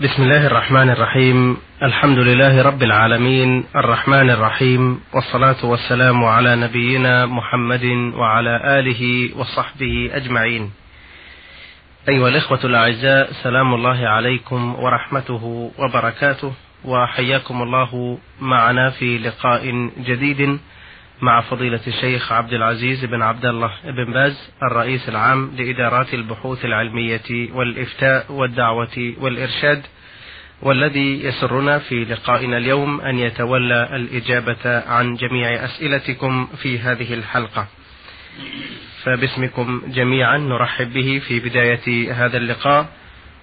بسم الله الرحمن الرحيم. الحمد لله رب العالمين. الرحمن الرحيم. والصلاة والسلام على نبينا محمد وعلى آله وصحبه أجمعين. أيها الإخوة الأعزاء سلام الله عليكم ورحمته وبركاته وحياكم الله معنا في لقاء جديد. مع فضيلة الشيخ عبد العزيز بن عبد الله بن باز الرئيس العام لإدارات البحوث العلمية والإفتاء والدعوة والإرشاد والذي يسرنا في لقائنا اليوم أن يتولى الإجابة عن جميع أسئلتكم في هذه الحلقة. فباسمكم جميعا نرحب به في بداية هذا اللقاء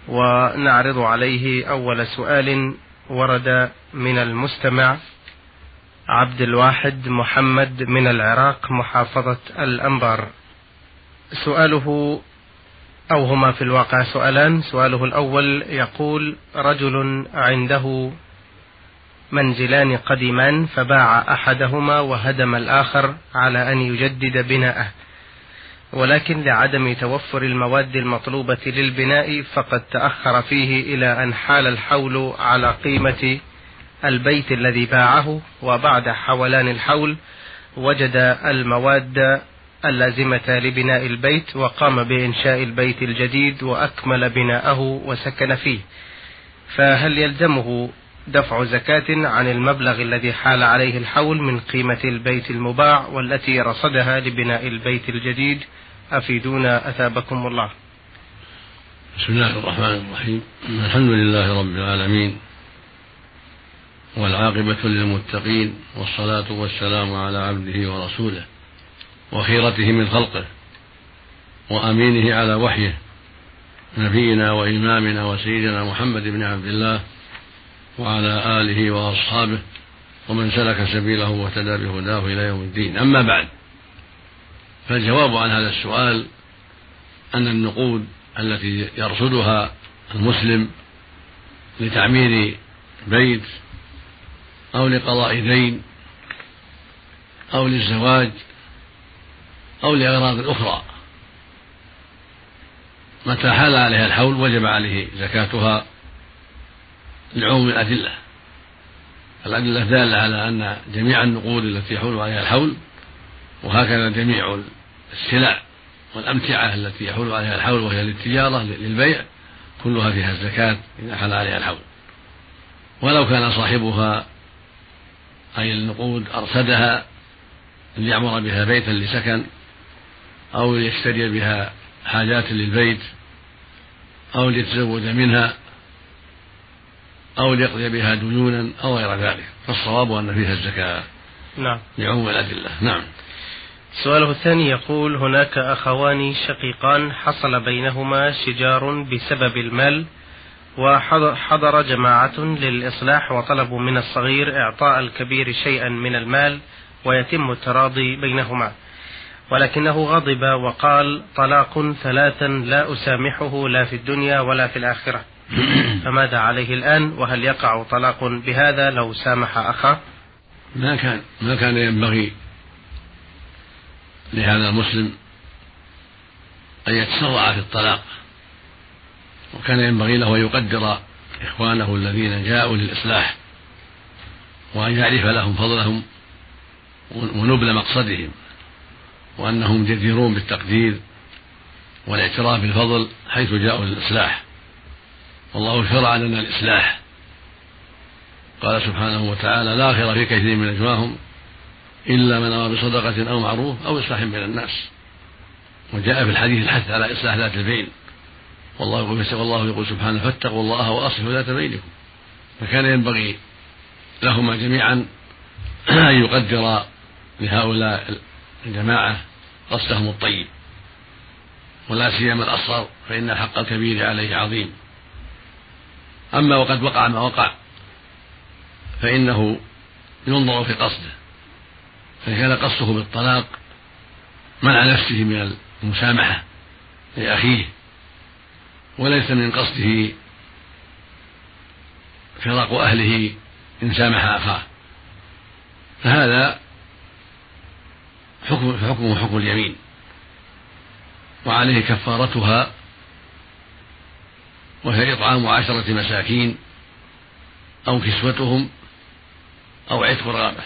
ونعرض عليه أول سؤال ورد من المستمع عبد الواحد محمد من العراق محافظة الأنبار. سؤاله أو هما في الواقع سؤالان. سؤاله الأول يقول رجل عنده منزلان قديمان فباع أحدهما وهدم الآخر على أن يجدد بناءه ولكن لعدم توفر المواد المطلوبة للبناء فقد تأخر فيه إلى أن حال الحول على قيمة البيت الذي باعه وبعد حولان الحول وجد المواد اللازمة لبناء البيت وقام بإنشاء البيت الجديد وأكمل بناءه وسكن فيه. فهل يلزمه دفع زكاة عن المبلغ الذي حال عليه الحول من قيمة البيت المباع والتي رصدها لبناء البيت الجديد؟ أفيدونا أثابكم الله. بسم الله الرحمن الرحيم. الحمد لله رب العالمين. والعاقبة للمتقين والصلاة والسلام على عبده ورسوله وخيرته من خلقه وأمينه على وحيه نبينا وإمامنا وسيدنا محمد بن عبد الله وعلى آله وأصحابه ومن سلك سبيله واهتدى بهداه إلى يوم الدين. أما بعد فالجواب عن هذا السؤال أن النقود التي يرصدها المسلم لتعمير بيت أو لقضاء دين أو للزواج أو لأغراض أخرى. متى حال عليها الحول وجب عليه زكاتها لعموم الأدلة. الأدلة دالة على أن جميع النقود التي يحول عليها الحول وهكذا جميع السلع والأمتعة التي يحول عليها الحول وهي للتجارة للبيع كلها فيها الزكاة إذا حال عليها الحول. ولو كان صاحبها أي النقود أرسدها ليعمر بها بيتا لسكن أو ليشتري بها حاجات للبيت أو ليتزوج منها أو ليقضي بها ديونا أو غير ذلك. فالصواب أن فيها الزكاة نعم. لعموم الأدلة. نعم. سؤاله الثاني يقول هناك أخوان شقيقان حصل بينهما شجار بسبب المال وحضر جماعة للإصلاح وطلبوا من الصغير إعطاء الكبير شيئا من المال ويتم التراضي بينهما. ولكنه غضب وقال طلاق ثلاثا لا أسامحه لا في الدنيا ولا في الآخرة. فماذا عليه الآن؟ وهل يقع طلاق بهذا لو سامح أخاه؟ ما كان ما كان ينبغي لهذا المسلم أن يتسرع في الطلاق. وكان ينبغي له أن يقدر إخوانه الذين جاءوا للإصلاح وأن يعرف لهم فضلهم ونبل مقصدهم وأنهم جديرون بالتقدير والاعتراف بالفضل حيث جاءوا للإصلاح. والله شرع لنا الإصلاح. قال سبحانه وتعالى لا خير في كثير من نجواهم إلا من أمر بصدقة أو معروف أو إصلاح بين الناس. وجاء في الحديث الحث على إصلاح ذات البين. والله يقول والله يقول سبحانه فاتقوا الله وأصلحوا ذات بينكم. فكان ينبغي لهما جميعا أن يقدر لهؤلاء الجماعة قصدهم الطيب. ولا سيما الأصغر فإن الحق الكبير عليه عظيم. أما وقد وقع ما وقع فإنه ينظر في قصده. فإن كان قصده بالطلاق منع نفسه من المسامحة لأخيه. وليس من قصده فراق أهله إن سامح أخاه. فهذا حكم حكمه حكم اليمين. وعليه كفارتها وهي إطعام عشرة مساكين أو كسوتهم أو عتق رغبة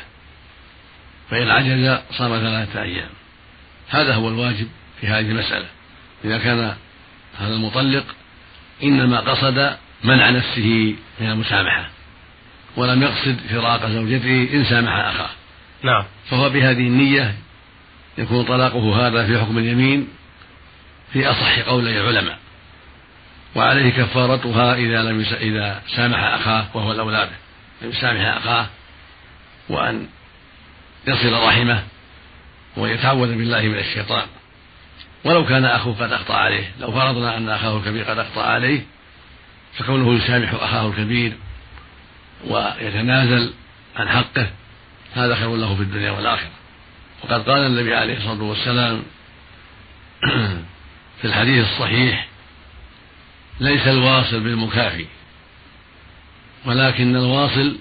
فإن عجز صام ثلاثة أيام. هذا هو الواجب في هذه المسألة. إذا كان هذا المطلق إنما قصد منع نفسه من المسامحة ولم يقصد فراق زوجته إن سامح أخاه. نعم. فهو بهذه النية يكون طلاقه هذا في حكم اليمين في أصح قولي العلماء. وعليه كفارتها إذا لم يس... إذا سامح أخاه وهو الأولاد أن يسامح أخاه وأن يصل رحمه ويتعوذ بالله من الشيطان. ولو كان أخوه قد أخطأ عليه. لو فرضنا أن أخاه الكبير قد أخطأ عليه فكونه يسامح أخاه الكبير ويتنازل عن حقه هذا خير له في الدنيا والآخرة. وقد قال النبي عليه الصلاة والسلام في الحديث الصحيح ليس الواصل بالمكافي ولكن الواصل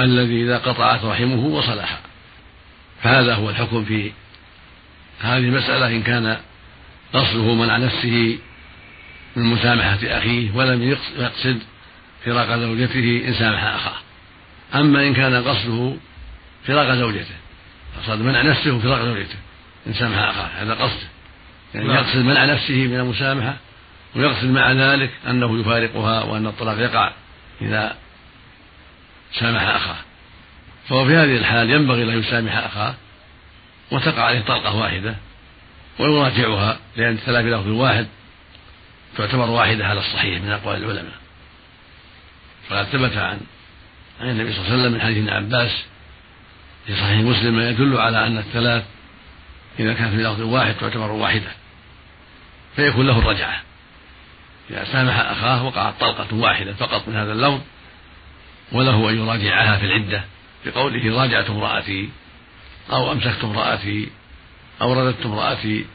الذي إذا قطعت رحمه وصلها فهذا هو الحكم في هذه المسألة إن كان قصده منع نفسه من مسامحة أخيه ولم يقصد فراق زوجته إن سامح أخاه. أما إن كان قصده فراق زوجته قصد منع نفسه وفراق زوجته إن سامح أخاه هذا قصده. يعني نعم. يقصد منع نفسه من المسامحة ويقصد مع ذلك أنه يفارقها وأن الطلاق يقع إذا سامح أخاه. فهو في هذه الحال ينبغي له يسامح أخاه وتقع عليه طلقة واحدة ويراجعها لأن الثلاث لفظ واحد تعتبر واحدة على الصحيح من أقوال العلماء. فقد ثبت عن عن النبي صلى الله عليه وسلم من حديث ابن عباس في صحيح مسلم ما يدل على أن الثلاث إذا كانت لفظ واحد تعتبر واحدة فيكون له الرجعة. إذا سامح أخاه وقعت طلقة واحدة فقط من هذا اللفظ وله أن يراجعها في العدة بقوله راجعت امرأتي. أو أمسكت امرأتي أو رددت امرأتي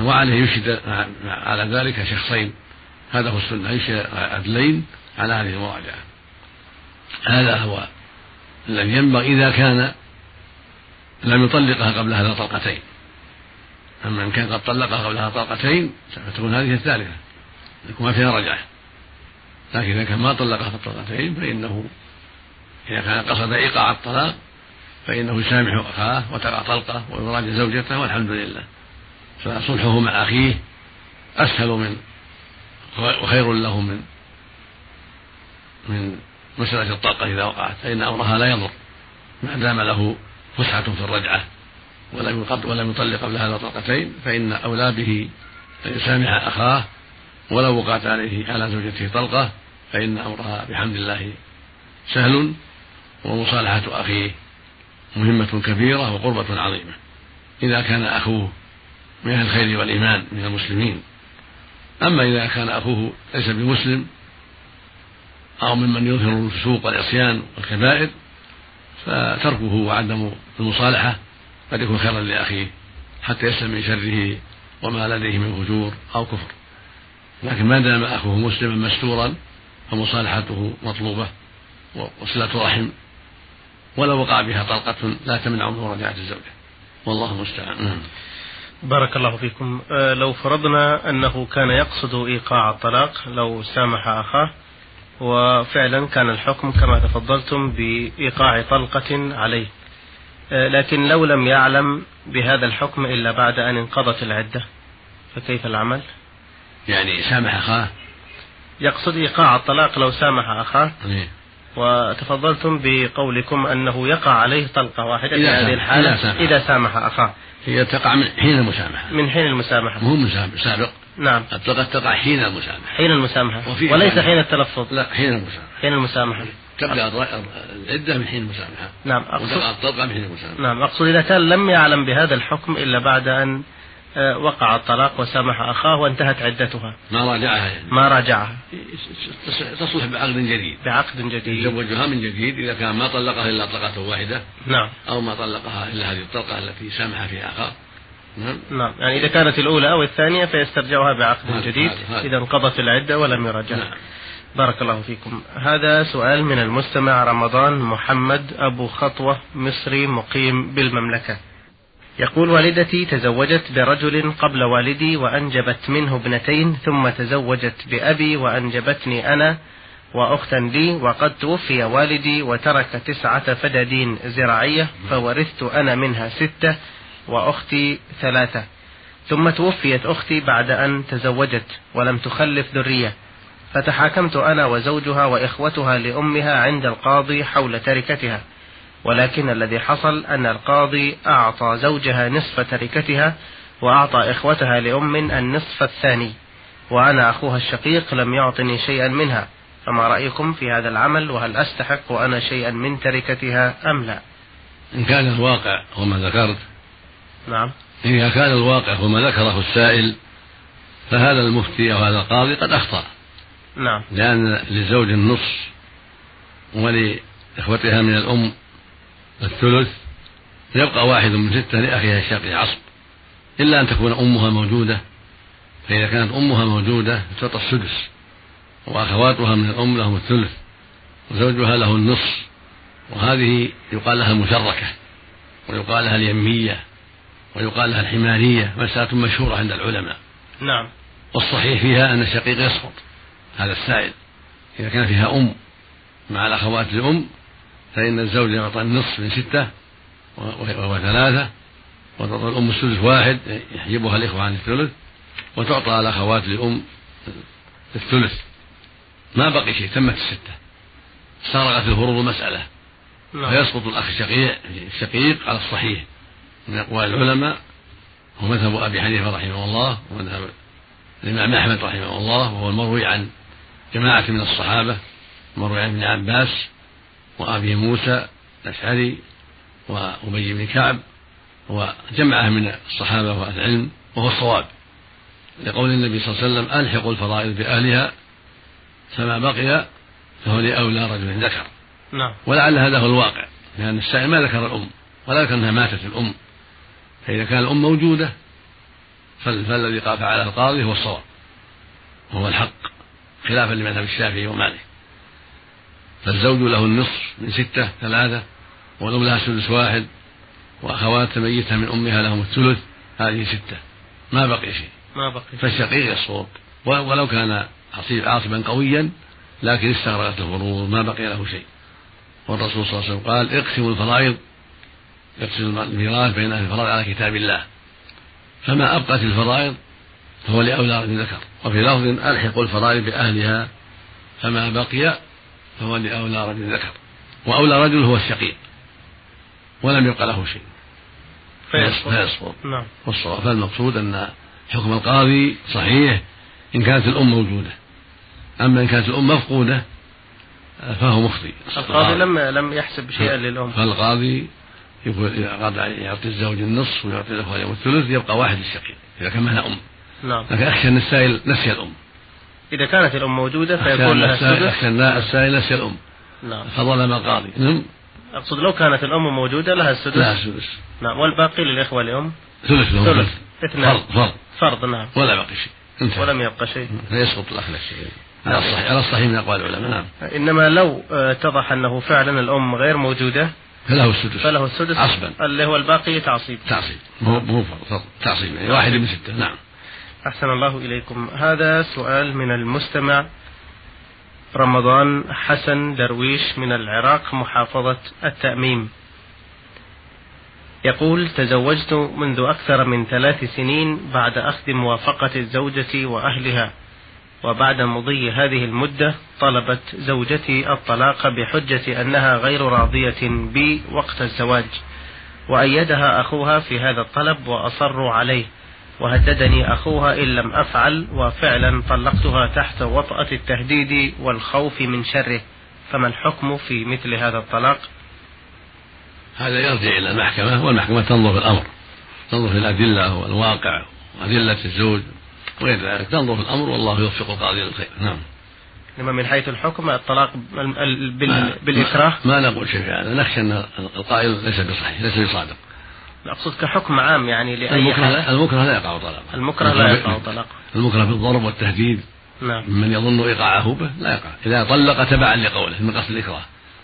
وعليه يشهد على ذلك شخصين. هذا هو السنة يشهد عدلين على هذه المراجعة. هذا هو الذي ينبغي إذا كان لم يطلقها قبل هذا طلقتين. أما إن كان قد طلقها قبل هذا طلقتين فتكون هذه الثالثة يكون ما فيها رجعة. لكن إذا كان ما طلقها في الطلقتين فإنه إذا كان قصد إيقاع الطلاق فإنه يسامح أخاه وتقع طلقة ويراجع زوجته والحمد لله. فصلحه مع أخيه أسهل من وخير له من من مسألة الطلقة إذا وقعت فإن أمرها لا يضر. ما دام له فسحة في الرجعة ولم ولم يطلق قبل هذا طلقتين فإن أولى به أن يسامح أخاه ولو وقعت عليه على زوجته طلقة فإن أمرها بحمد الله سهل ومصالحة أخيه. مهمة كبيرة وقربة عظيمة. إذا كان أخوه من أهل الخير والإيمان من المسلمين. أما إذا كان أخوه ليس بمسلم أو ممن يظهر الفسوق والعصيان والكبائر فتركه وعدم المصالحة قد يكون خيرا لأخيه حتى يسلم من شره وما لديه من فجور أو كفر. لكن ما دام أخوه مسلما مستورا فمصالحته مطلوبة وصلة رحم ولو وقع بها طلقة لا تمنع من مراجعة الزوجة والله المستعان نعم. بارك الله فيكم آه، لو فرضنا أنه كان يقصد إيقاع الطلاق لو سامح أخاه وفعلا كان الحكم كما تفضلتم بإيقاع طلقة عليه آه، لكن لو لم يعلم بهذا الحكم إلا بعد أن انقضت العدة فكيف العمل؟ يعني سامح أخاه يقصد إيقاع الطلاق لو سامح أخاه إيه؟ وتفضلتم بقولكم أنه يقع عليه طلقة واحدة في هذه الحالة إذا سامح, إذا سامح أخاه. هي تقع من حين المسامحة. من حين المسامحة. مو سابق. نعم. الطلقة تقع حين المسامحة. حين المسامحة. وليس حين التلفظ. لا حين المسامحة. حين المسامحة. تبدأ العدة من حين المسامحة. نعم أقصد الطلقة من حين المسامحة. نعم أقصد إذا كان لم يعلم بهذا الحكم إلا بعد أن وقع الطلاق وسامح أخاه وانتهت عدتها. ما راجعها يعني. ما راجعها. تصلح بعقد جديد. بعقد جديد. يتزوجها من جديد إذا كان ما طلقها إلا طلقة واحدة. نعم. أو ما طلقها إلا هذه الطلقة التي سامح فيها أخاه. نعم. نعم. يعني إذا كانت الأولى أو الثانية فيسترجعها بعقد جديد. إذا انقضت العدة ولم يرجع نعم. بارك الله فيكم. هذا سؤال من المستمع رمضان محمد أبو خطوة مصري مقيم بالمملكة. يقول والدتي تزوجت برجل قبل والدي وأنجبت منه ابنتين ثم تزوجت بأبي وأنجبتني أنا وأختا لي وقد توفي والدي وترك تسعة فدادين زراعية فورثت أنا منها ستة وأختي ثلاثة. ثم توفيت أختي بعد أن تزوجت ولم تخلف ذرية. فتحاكمت أنا وزوجها وإخوتها لأمها عند القاضي حول تركتها. ولكن الذي حصل أن القاضي أعطى زوجها نصف تركتها وأعطى إخوتها لأم النصف الثاني وأنا أخوها الشقيق لم يعطني شيئا منها فما رأيكم في هذا العمل؟ وهل أستحق أنا شيئا من تركتها أم لا؟ إن كان الواقع هو ما ذكرت نعم. إذا كان الواقع هو ما ذكره السائل فهذا المفتي أو هذا القاضي قد أخطأ. نعم. لأن للزوج النصف ولإخوتها من الأم الثلث يبقى واحد من ستة لأخيها الشقي عصب. إلا أن تكون أمها موجودة فإذا كانت أمها موجودة تعطى السدس وأخواتها من الأم لهم الثلث وزوجها له النصف وهذه يقال لها المشركة ويقال لها اليمية ويقال لها الحمارية مسألة مشهورة عند العلماء. نعم. والصحيح فيها أن الشقيق يسقط هذا السائل إذا كان فيها أم مع الأخوات الأم فإن الزوج يعطى النصف من ستة وهو ثلاثة وتعطى الأم السدس واحد يحجبها الإخوة عن الثلث وتعطى الأخوات لأم الثلث. ما بقي شيء تمت الستة. استغرقت الفروض مسألة. نعم. فيسقط الأخ الشقيق الشقيق على الصحيح. من أقوال العلماء هو مذهب أبي حنيفة رحمه الله ومذهب الإمام أحمد رحمه الله وهو المروي عن جماعة من الصحابة المروي عن ابن عباس وأبي موسى الأشعري وأبي بن كعب وجمعة من الصحابة وأهل العلم وهو الصواب. لقول النبي صلى الله عليه وسلم ألحقوا الفرائض بأهلها فما بقي فهو لأولى رجل ذكر. نعم. ولعل هذا هو الواقع لأن السائل ما ذكر الأم ولا ذكر أنها ماتت الأم فإذا كان الأم موجودة فالذي فعله القاضي هو الصواب وهو الحق خلافا لمذهب الشافعي ومالك. فالزوج له النصف من ستة ثلاثة والأم لها سدس واحد وأخوات ميتة من أمها لهم الثلث هذه ستة. ما بقي شيء. ما بقي فالشقيق يصوب ولو كان عاصبا قويا لكن استغرقت الفروض ما بقي له شيء. والرسول صلى الله عليه وسلم قال اقسموا الفرائض اقسموا الميراث بين أهل الفرائض على كتاب الله. فما أبقت الفرائض فهو لاولى رجل ذكر وفي لفظ ألحقوا الفرائض بأهلها فما بقي فهو لأولى رجل ذكر. وأولى رجل هو الشقيق. ولم يبق له شيء. فيسقط نعم. والصواب. فالمقصود أن حكم القاضي صحيح إن كانت الأم موجودة. أما إن كانت الأم مفقودة فهو مخطئ. القاضي لم لم يحسب شيئا للأم. فالقاضي يقول إذا أراد يعطي الزوج النصف ويعطي الأخوة الثلث يبقى واحد الشقيق. إذا كان معها أم. نعم. لكن أخشى أن السائل نسي الأم. إذا كانت الأم موجودة فيكون لها السدس. أن السائل نسي الأم. نعم. فظلم القاضي نعم. أقصد لو كانت الأم موجودة لها السدس. لها السدس. نعم. والباقي للإخوة الأم ثلث لهم. ثلث. اثنان فرض فرض. فرض نعم. ولا بقي شيء. انتهى. ولم يبقى شيء. فيسقط الأخ الشيء على الصحيح على الصحيح من أقوال العلماء. نعم. إنما لو آه، اتضح أنه فعلا الأم غير موجودة فله السدس. فله السدس. عصبا. اللي هو الباقي تعصيب. تعصيب. مو مو فرض. تعصيب. يعني واحد من ستة. نعم. أحسن الله إليكم. هذا سؤال من المستمع رمضان حسن درويش من العراق محافظة التأميم. يقول تزوجت منذ أكثر من ثلاث سنين بعد أخذ موافقة الزوجة وأهلها وبعد مضي هذه المدة طلبت زوجتي الطلاق بحجة أنها غير راضية بي وقت الزواج وأيدها أخوها في هذا الطلب وأصروا عليه. وهددني أخوها إن لم أفعل وفعلا طلقتها تحت وطأة التهديد والخوف من شره. فما الحكم في مثل هذا الطلاق؟ هذا يرجع إلى المحكمة والمحكمة تنظر في الأمر. تنظر في الأدلة والواقع وأدلة الزوج وغير ذلك. تنظر في الأمر والله يوفق القاضي للخير. نعم. إنما من حيث الحكم الطلاق بالإكراه؟ ما نقول شيء هذا. نخشى أن القائل ليس بصحيح ليس بصادق. أقصد كحكم عام يعني لأي المكره المكره لا يقع طلاق المكره لا يقع طلاق المكره بالضرب والتهديد. نعم. من يظن إيقاعه به لا يقع. إذا طلق تبعا لقوله من قصد الإكراه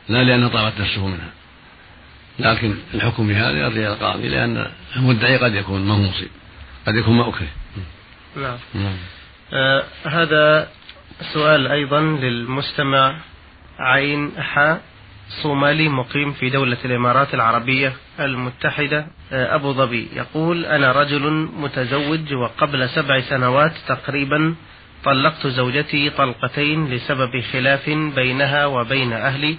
لا لأنه طابت نفسه منها. لكن الحكم بهذا يرجع القاضي لأن المدعي قد يكون ما هو مصيب. قد يكون ما أكره. نعم, نعم. آه هذا سؤال أيضا للمستمع عين حاء. صومالي مقيم في دولة الإمارات العربية المتحدة آه، أبو ظبي. يقول أنا رجل متزوج وقبل سبع سنوات تقريبا طلقت زوجتي طلقتين لسبب خلاف بينها وبين أهلي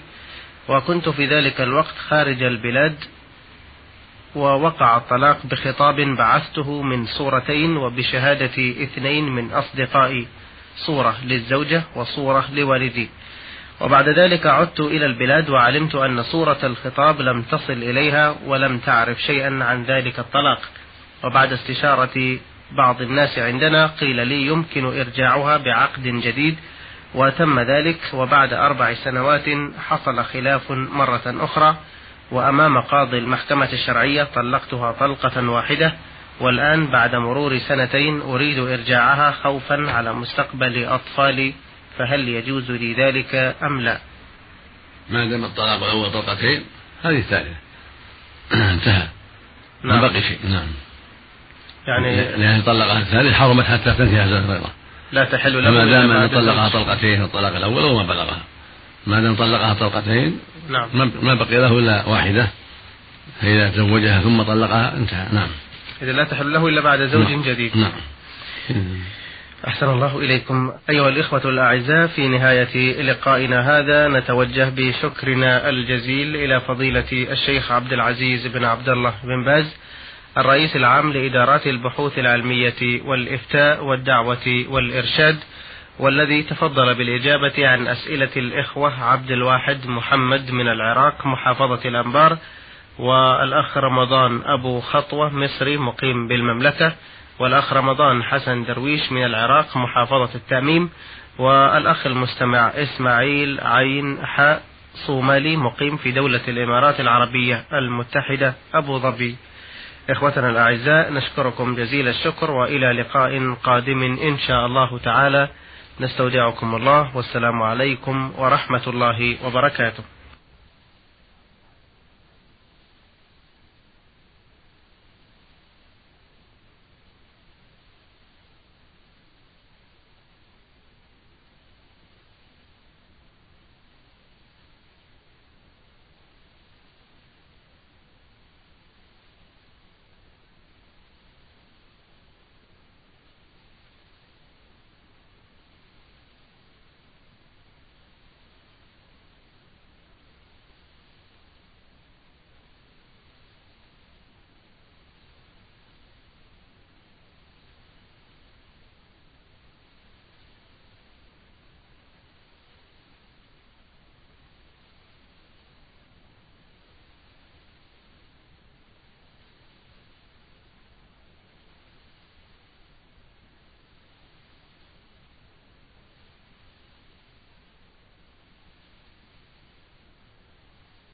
وكنت في ذلك الوقت خارج البلاد ووقع الطلاق بخطاب بعثته من صورتين وبشهادة اثنين من أصدقائي صورة للزوجة وصورة لوالدي. وبعد ذلك عدت إلى البلاد وعلمت أن صورة الخطاب لم تصل إليها ولم تعرف شيئا عن ذلك الطلاق. وبعد استشارة بعض الناس عندنا قيل لي يمكن إرجاعها بعقد جديد وتم ذلك وبعد أربع سنوات حصل خلاف مرة أخرى وأمام قاضي المحكمة الشرعية طلقتها طلقة واحدة والآن بعد مرور سنتين أريد إرجاعها خوفا على مستقبل أطفالي فهل يجوز لي ذلك أم لا؟ ما دام الطلاق الأول طلقتين هذه الثالثة انتهى. نعم. ما بقي شيء. نعم. يعني لأن طلقها الثالث حرمت حتى تنتهي زوجة غيره لا تحل له ما دام أن طلقها طلقتين الطلاق الأول وما بلغها. ما دام طلقها طلقتين نعم. ما بقي له إلا واحدة. فإذا تزوجها ثم طلقها انتهى. نعم. إذا لا تحل له إلا بعد زوج نعم. جديد. نعم. أحسن الله إليكم. أيها الإخوة الأعزاء في نهاية لقائنا هذا نتوجه بشكرنا الجزيل إلى فضيلة الشيخ عبد العزيز بن عبد الله بن باز الرئيس العام لإدارات البحوث العلمية والإفتاء والدعوة والإرشاد والذي تفضل بالإجابة عن أسئلة الإخوة عبد الواحد محمد من العراق محافظة الأنبار والأخ رمضان أبو خطوة مصري مقيم بالمملكة. والأخ رمضان حسن درويش من العراق محافظة التأميم والأخ المستمع إسماعيل عين حاء صومالي مقيم في دولة الإمارات العربية المتحدة أبو ظبي. إخوتنا الأعزاء نشكركم جزيل الشكر وإلى لقاء قادم إن شاء الله تعالى. نستودعكم الله والسلام عليكم ورحمة الله وبركاته.